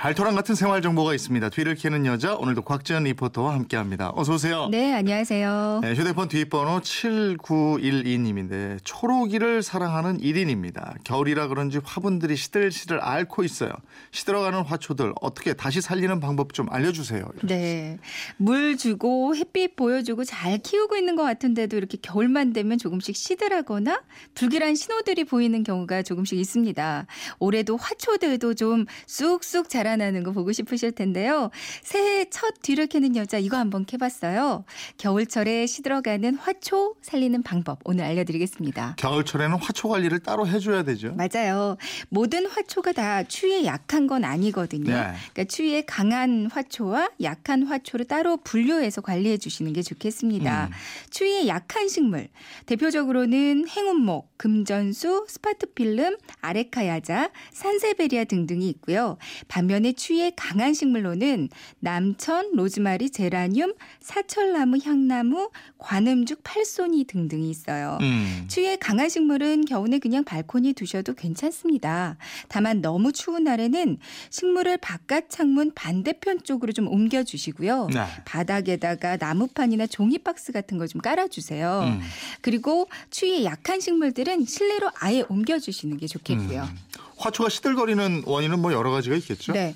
알토란 같은 생활 정보가 있습니다. 뒤를 캐는 여자 오늘도 곽지연 리포터와 함께합니다. 어서 오세요. 네, 안녕하세요. 네, 휴대폰 뒷번호 7912님인데 초록이를 사랑하는 1인입니다. 겨울이라 그런지 화분들이 시들시들 앓고 있어요. 시들어가는 화초들 어떻게 다시 살리는 방법 좀 알려주세요. 네, 물 주고 햇빛 보여주고 잘 키우고 있는 것 같은데도 이렇게 겨울만 되면 조금씩 시들하거나 불길한 신호들이 보이는 경우가 조금씩 있습니다. 올해도 화초들도 좀 쑥쑥 자라 나는 거 보고 싶으실 텐데요. 새해 첫 뒤를 캐는 여자 이거 한번 캐봤어요. 겨울철에 시들어가는 화초 살리는 방법 오늘 알려드리겠습니다. 겨울철에는 화초 관리를 따로 해줘야 되죠. 맞아요. 모든 화초가 다 추위에 약한 건 아니거든요. 네. 그러니까 추위에 강한 화초와 약한 화초를 따로 분류해서 관리해 주시는 게 좋겠습니다. 음. 추위에 약한 식물 대표적으로는 행운목, 금전수, 스파트필름, 아레카야자, 산세베리아 등등이 있고요. 반면 에 추위에 강한 식물로는 남천, 로즈마리, 제라늄, 사철나무, 향나무, 관음죽, 팔손이 등등이 있어요. 음. 추위에 강한 식물은 겨우내 그냥 발코니에 두셔도 괜찮습니다. 다만 너무 추운 날에는 식물을 바깥 창문 반대편 쪽으로 좀 옮겨 주시고요. 네. 바닥에다가 나무판이나 종이 박스 같은 거좀 깔아 주세요. 음. 그리고 추위에 약한 식물들은 실내로 아예 옮겨 주시는 게 좋겠고요. 음. 화초가 시들거리는 원인은 뭐 여러 가지가 있겠죠. 네.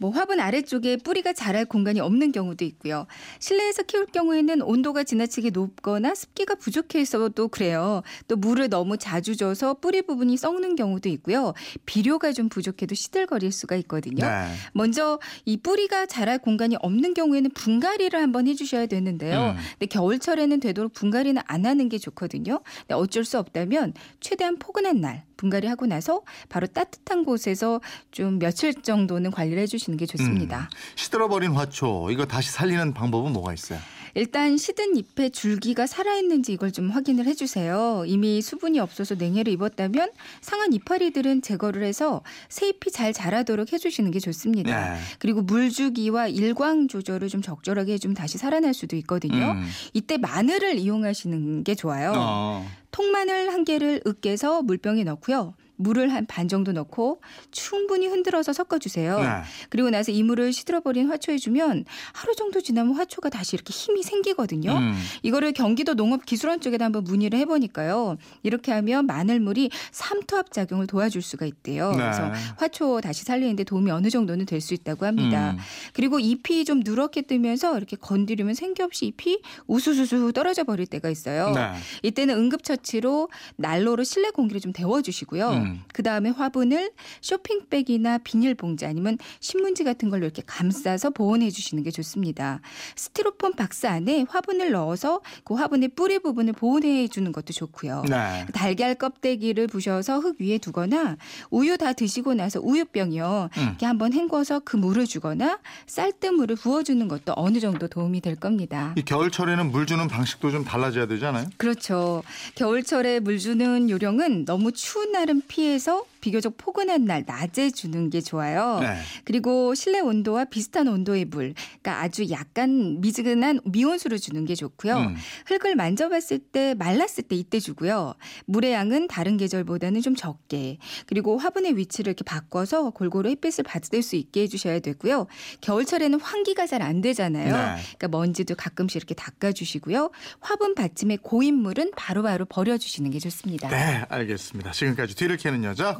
뭐 화분 아래쪽에 뿌리가 자랄 공간이 없는 경우도 있고요. 실내에서 키울 경우에는 온도가 지나치게 높거나 습기가 부족해서도 그래요. 또 물을 너무 자주 줘서 뿌리 부분이 썩는 경우도 있고요. 비료가 좀 부족해도 시들거릴 수가 있거든요. 네. 먼저 이 뿌리가 자랄 공간이 없는 경우에는 분갈이를 한번 해주셔야 되는데요. 음. 근데 겨울철에는 되도록 분갈이는 안 하는 게 좋거든요. 근데 어쩔 수 없다면 최대한 포근한 날 분갈이 하고 나서 바로 따뜻한 곳에서 좀 며칠 정도는 관리를 해주시는 게 좋습니다. 음. 시들어버린 화초 이거 다시 살리는 방법은 뭐가 있어요? 일단 시든 잎에 줄기가 살아있는지 이걸 좀 확인을 해주세요. 이미 수분이 없어서 냉해를 입었다면 상한 이파리들은 제거를 해서 새 잎이 잘 자라도록 해주시는 게 좋습니다. 네. 그리고 물주기와 일광 조절을 좀 적절하게 해주면 다시 살아날 수도 있거든요. 음. 이때 마늘을 이용하시는 게 좋아요. 어. 통마늘 한 개를 으깨서 물병에 넣고요. 물을 한 반 정도 넣고 충분히 흔들어서 섞어주세요. 네. 그리고 나서 이 물을 시들어버린 화초에 주면 하루 정도 지나면 화초가 다시 이렇게 힘이 생기거든요. 음. 이거를 경기도 농업기술원 쪽에다 한번 문의를 해보니까요. 이렇게 하면 마늘물이 삼투압 작용을 도와줄 수가 있대요. 네. 그래서 화초 다시 살리는데 도움이 어느 정도는 될 수 있다고 합니다. 음. 그리고 잎이 좀 누렇게 뜨면서 이렇게 건드리면 생기 없이 잎이 우수수수 떨어져 버릴 때가 있어요. 네. 이때는 응급처치로 난로로 실내 공기를 좀 데워주시고요. 음. 그 다음에 화분을 쇼핑백이나 비닐봉지 아니면 신문지 같은 걸로 이렇게 감싸서 보온해 주시는 게 좋습니다. 스티로폼 박스 안에 화분을 넣어서 그 화분의 뿌리 부분을 보온해 주는 것도 좋고요. 네. 달걀 껍데기를 부셔서 흙 위에 두거나 우유 다 드시고 나서 우유병이요. 음. 이렇게 한번 헹궈서 그 물을 주거나 쌀뜨물을 부어주는 것도 어느 정도 도움이 될 겁니다. 이 겨울철에는 물 주는 방식도 좀 달라져야 되잖아요. 그렇죠. 겨울철에 물 주는 요령은 너무 추운 날은 피 해서 비교적 포근한 날 낮에 주는 게 좋아요. 네. 그리고 실내 온도와 비슷한 온도의 물, 그러니까 아주 약간 미지근한 미온수를 주는 게 좋고요. 음. 흙을 만져봤을 때 말랐을 때 이때 주고요. 물의 양은 다른 계절보다는 좀 적게. 그리고 화분의 위치를 이렇게 바꿔서 골고루 햇빛을 받을 수 있게 해주셔야 되고요. 겨울철에는 환기가 잘 안 되잖아요. 네. 그러니까 먼지도 가끔씩 이렇게 닦아주시고요. 화분 받침의 고인 물은 바로 바로 버려주시는 게 좋습니다. 네, 알겠습니다. 지금까지 뒤를 캐는 여자